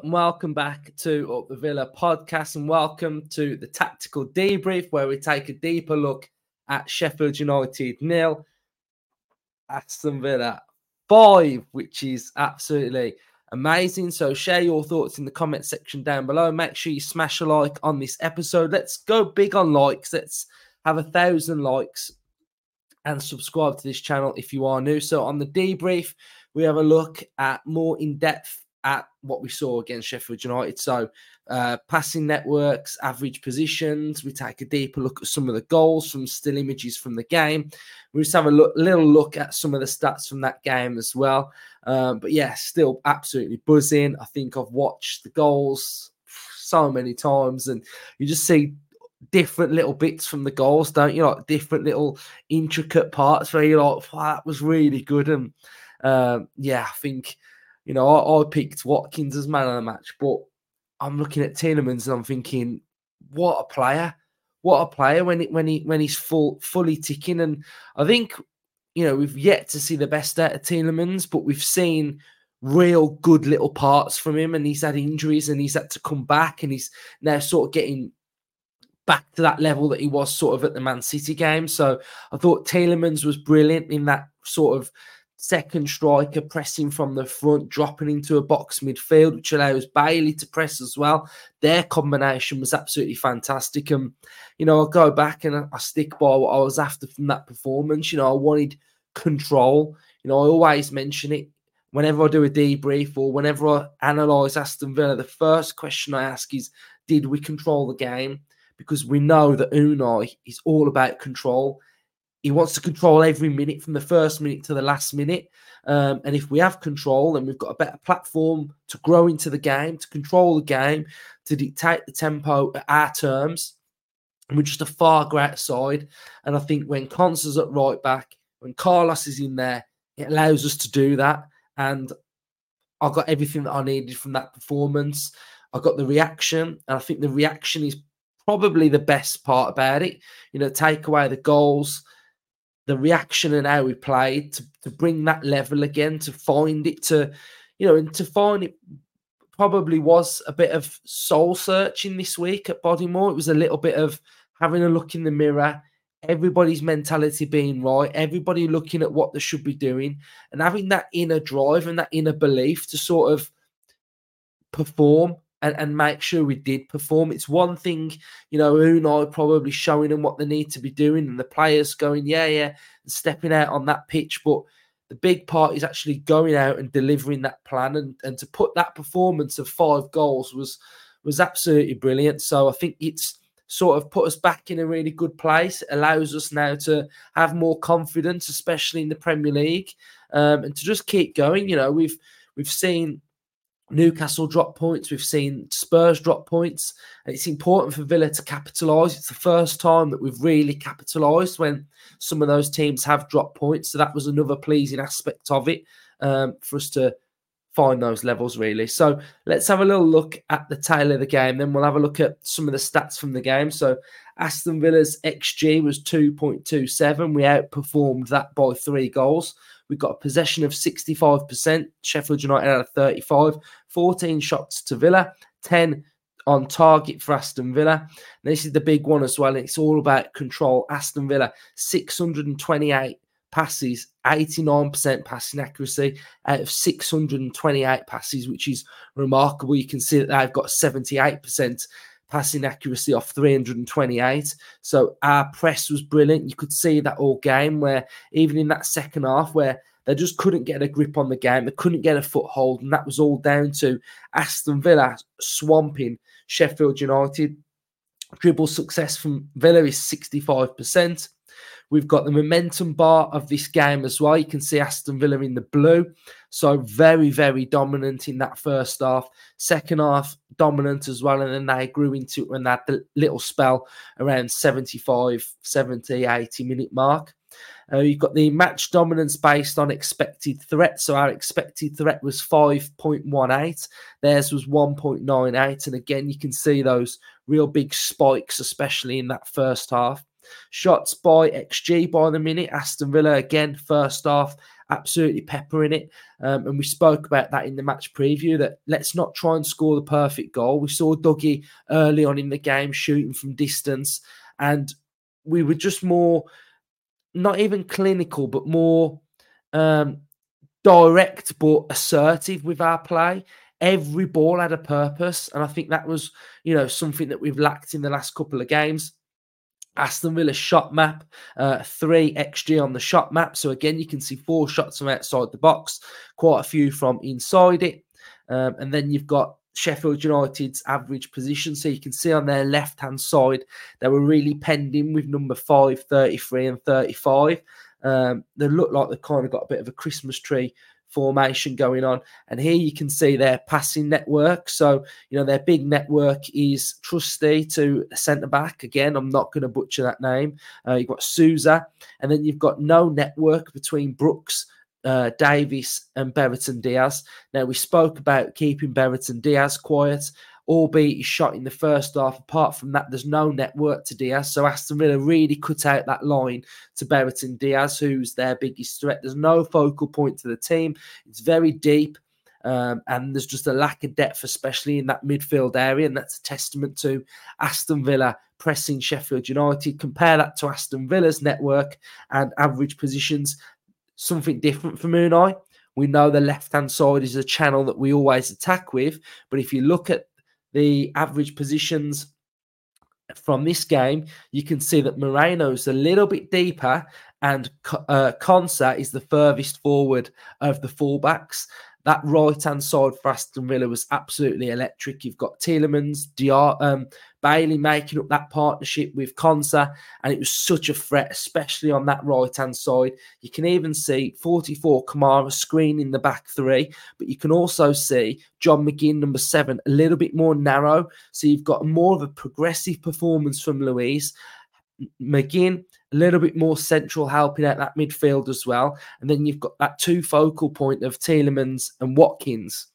up and welcome back to Up the Villa podcast and welcome to the tactical debrief where we take a deeper look at Sheffield United nil, Aston Villa five, which is absolutely amazing. So share your thoughts in the comment section down below. Make sure you smash a like on this episode. Let's go big on likes. Let's have a thousand likes and subscribe to this channel if you are new. So on the debrief, we have a look at more in depth at what we saw against Sheffield United. So, uh, passing networks, average positions. We take a deeper look at some of the goals from still images from the game. We just have a look, little look at some of the stats from that game as well. Um, but yeah, still absolutely buzzing. I think I've watched the goals so many times, and you just see different little bits from the goals, don't you? Like different little intricate parts where you're like, wow, that was really good. And uh, yeah, I think you know, I, I, picked Watkins as man of the match, but I'm looking at Tielemans and I'm thinking, what a player! What a player when it when he when he's full fully ticking. And I think, you know, we've yet to see the best out of Tielemans, but we've seen real good little parts from him, and he's had injuries and he's had to come back, and he's now sort of getting back to that level that he was sort of at the Man City game. So I thought Tielemans was brilliant in that sort of second striker pressing from the front, dropping into a box midfield, which allows Bailey to press as well. Their combination was absolutely fantastic. And, you know, I go back and I stick by what I was after from that performance. You know, I wanted control. You know, I always mention it whenever I do a debrief or whenever I analyse Aston Villa. The first question I ask is, did we control the game? Because we know that Unai is all about control he wants to control every minute from the first minute to the last minute. Um, and if we have control, then we've got a better platform to grow into the game, to control the game, to dictate the tempo at our terms. And we're just a far greater side. And I think when Konsa's at right back, when Carlos is in there, it allows us to do that. And I got everything that I needed from that performance. I got the reaction, and I think the reaction is probably the best part about it. You know, take away the goals, the reaction and how we played to, to bring that level again, to find it, to, you know, and to find it probably was a bit of soul searching this week at Bodymoor. It was a little bit of having a look in the mirror, everybody's mentality being right, everybody looking at what they should be doing, and having that inner drive and that inner belief to sort of perform and, and make sure we did perform. It's one thing, you know, Unai probably showing them what they need to be doing and the players going, yeah, yeah, and stepping out on that pitch. But the big part is actually going out and delivering that plan and, and to put that performance of five goals was was absolutely brilliant. So I think it's sort of put us back in a really good place. It allows us now to have more confidence, especially in the Premier League, um, and to just keep going. You know, we've we've seen Newcastle drop points. We've seen Spurs drop points. It's important for Villa to capitalise. It's the first time that we've really capitalised when some of those teams have dropped points. So that was another pleasing aspect of it um, for us to find those levels, really. So let's have a little look at the tail of the game. Then we'll have a look at some of the stats from the game. So Aston Villa's XG was 2.27. We outperformed that by three goals. We've got a possession of 65%. Sheffield United had a 35, 14 shots to Villa, 10 on target for Aston Villa. This is the big one as well. It's all about control. Aston Villa, 628 passes, 89% passing accuracy out of 628 passes, which is remarkable. You can see that they've got 78% passing accuracy off 328. So our press was brilliant. You could see that all game where even in that second half where they just couldn't get a grip on the game, they couldn't get a foothold, and that was all down to Aston Villa swamping Sheffield United. Dribble success from Villa is 65%. We've got the momentum bar of this game as well. You can see Aston Villa in the blue. So very, very dominant in that first half. Second half, dominant as well. And then they grew into when that little spell around 75, 70, 80 minute mark. Uh, you've got the match dominance based on expected threat. So our expected threat was 5.18. Theirs was 1.98. And again, you can see those real big spikes, especially in that first half. Shots by XG by the minute. Aston Villa again, first half absolutely peppering it. Um, and we spoke about that in the match preview that let's not try and score the perfect goal. We saw Dougie early on in the game shooting from distance, and we were just more, not even clinical, but more um, direct but assertive with our play. Every ball had a purpose, and I think that was, you know, something that we've lacked in the last couple of games. Aston Villa shot map, uh, three XG on the shot map. So again, you can see four shots from outside the box, quite a few from inside it. Um, and then you've got Sheffield United's average position. So you can see on their left hand side, they were really penned in with number 5, 33, and 35. Um, they look like they've kind of got a bit of a Christmas tree formation going on. And here you can see their passing network. So, you know, their big network is Trusty to centre back. Again, I'm not going to butcher that name. Uh, you've got Souza, and then you've got no network between Brooks. Uh, Davies and Brereton Diaz. Now, we spoke about keeping Brereton Diaz quiet albeit he shot in the first half. Apart from that, there's no network to Diaz. So Aston Villa really cut out that line to Brereton Diaz, who's their biggest threat. There's no focal point to the team. It's very deep. Um, and there's just a lack of depth, especially in that midfield area, and that's a testament to Aston Villa pressing Sheffield United. Compare that to Aston Villa's network and average positions. Something different for Unai. We know the left hand side is a channel that we always attack with, but if you look at the average positions from this game, you can see that Moreno's a little bit deeper and uh, Konsa is the furthest forward of the fullbacks that right hand side for Aston Villa was absolutely electric. You've got Tielemans, Diaby, um, Bailey making up that partnership with Konsa, and it was such a threat, especially on that right hand side. You can even see 44 Kamara screening the back three, but you can also see John McGinn, number seven, a little bit more narrow. So you've got more of a progressive performance from Luiz. McGinn, a little bit more central helping out that midfield as well. And then you've got that two focal point of Tielemans and Watkins.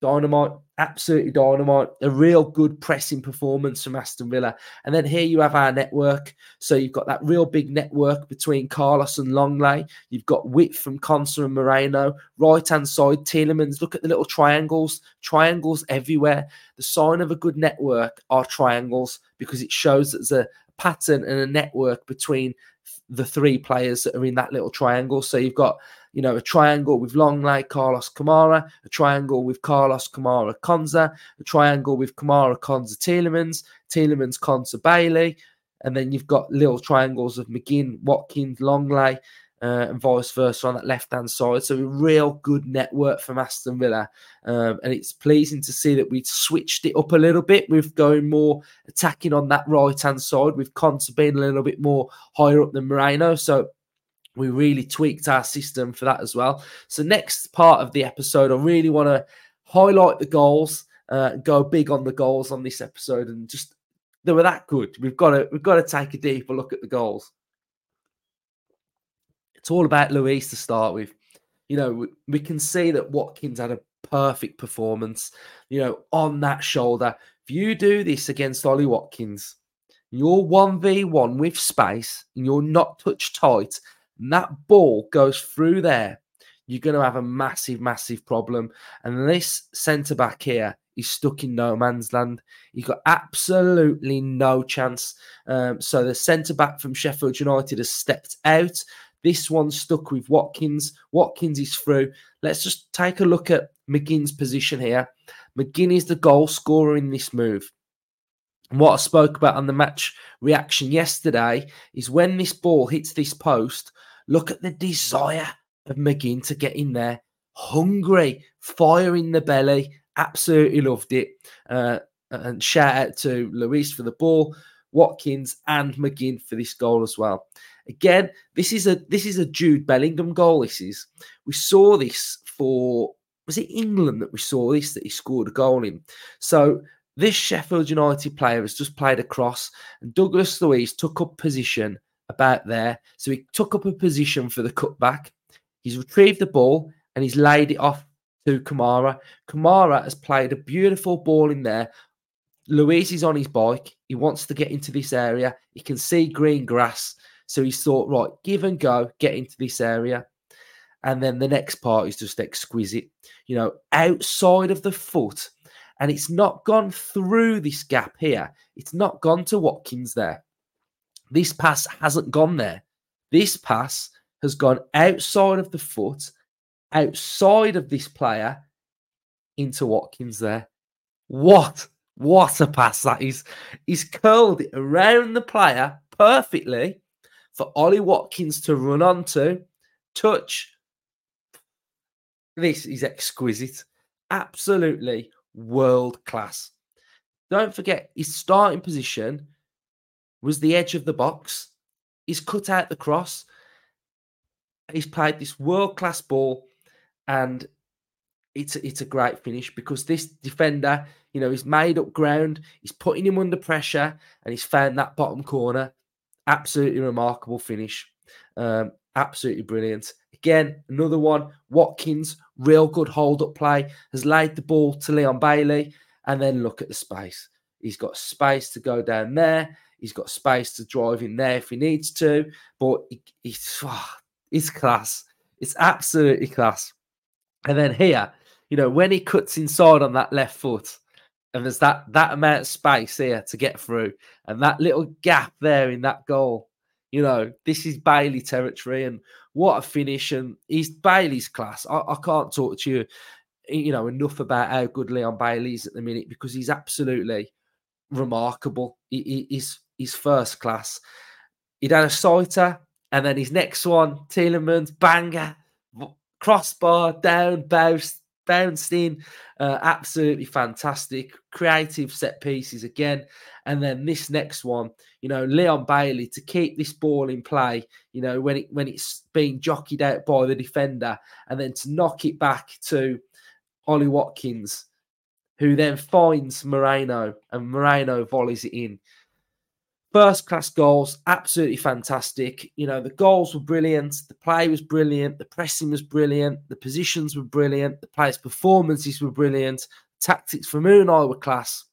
Dynamite, absolutely dynamite. A real good pressing performance from Aston Villa. And then here you have our network. So you've got that real big network between Carlos and Lenglet. You've got width from Konsa and Moreno. Right hand side, Tielemans. Look at the little triangles. Triangles everywhere. The sign of a good network are triangles because it shows that there's a, pattern and a network between the three players that are in that little triangle. So you've got, you know, a triangle with Lenglet, Carlos Kamara, a triangle with Carlos Kamara, Konsa, a triangle with Kamara, Konsa, Tielemans, Tielemans, Konsa, Bailey, and then you've got little triangles of McGinn, Watkins, Lenglet, uh, and vice versa on that left hand side. So a real good network from Aston Villa, um, and it's pleasing to see that we switched it up a little bit with going more attacking on that right hand side, with Konsa being a little bit more higher up than Moreno. So we really tweaked our system for that as well. So next part of the episode, I really want to highlight the goals, uh, go big on the goals on this episode, and just they were that good. We've got to we've got to take a deeper look at the goals. It's all about Luiz to start with. You know, we, we can see that Watkins had a perfect performance, you know, on that shoulder. If you do this against Ollie Watkins, you're 1v1 with space and you're not touch tight, and that ball goes through there, you're going to have a massive, massive problem. And this centre back here is stuck in no man's land. He's got absolutely no chance. Um, so the centre back from Sheffield United has stepped out. This one stuck with Watkins. Watkins is through. Let's just take a look at McGinn's position here. McGinn is the goal scorer in this move. And what I spoke about on the match reaction yesterday is when this ball hits this post, look at the desire of McGinn to get in there. Hungry, fire in the belly. Absolutely loved it. Uh, and shout out to Luiz for the ball, Watkins, and McGinn for this goal as well. Again, this is a this is a Jude Bellingham goal. This is we saw this for was it England that we saw this that he scored a goal in. So this Sheffield United player has just played across, and Douglas Luiz took up position about there. So he took up a position for the cutback. He's retrieved the ball and he's laid it off to Kamara. Kamara has played a beautiful ball in there. Luiz is on his bike. He wants to get into this area. He can see green grass. So he thought, right, give and go, get into this area. And then the next part is just exquisite. You know, outside of the foot, and it's not gone through this gap here. It's not gone to Watkins there. This pass hasn't gone there. This pass has gone outside of the foot, outside of this player, into Watkins there. What? What a pass that is. He's curled it around the player perfectly for Ollie Watkins to run onto, touch. This is exquisite. Absolutely world class. Don't forget, his starting position was the edge of the box. He's cut out the cross. He's played this world class ball, and it's a, it's a great finish because this defender, you know, he's made up ground. He's putting him under pressure, and he's found that bottom corner. Absolutely remarkable finish. Um, absolutely brilliant. Again, another one. Watkins, real good hold up play, has laid the ball to Leon Bailey, and then look at the space. He's got space to go down there. He's got space to drive in there if he needs to. But he, oh, ah, it's class. It's absolutely class. And then here, you know, when he cuts inside on that left foot, and there's that that amount of space here to get through, and that little gap there in that goal. You know, this is Bailey territory, and what a finish! And he's Bailey's class. I, I can't talk to you, you know, enough about how good Leon Bailey is at the minute because he's absolutely remarkable. He, he, he's he's first class. He'd had a sighter, and then his next one, Tielemans, banger, crossbar down, bounced, bounced in. Uh, absolutely fantastic. Creative set pieces again. And then this next one, you know, Leon Bailey to keep this ball in play, you know, when it when it's being jockeyed out by the defender, and then to knock it back to Ollie Watkins, who then finds Moreno, and Moreno volleys it in. First class goals, absolutely fantastic. You know, the goals were brilliant, the play was brilliant, the pressing was brilliant, the positions were brilliant, the players' performances were brilliant, tactics for from I were class.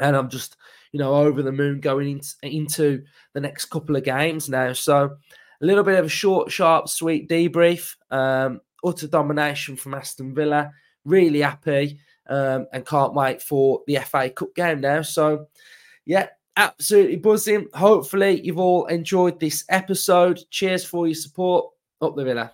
And I'm just, you know, over the moon going into, into the next couple of games now. So a little bit of a short, sharp, sweet debrief. Um, utter domination from Aston Villa. Really happy um, and can't wait for the FA Cup game now. So, yeah, absolutely buzzing. Hopefully, you've all enjoyed this episode. Cheers for your support. Up the Villa.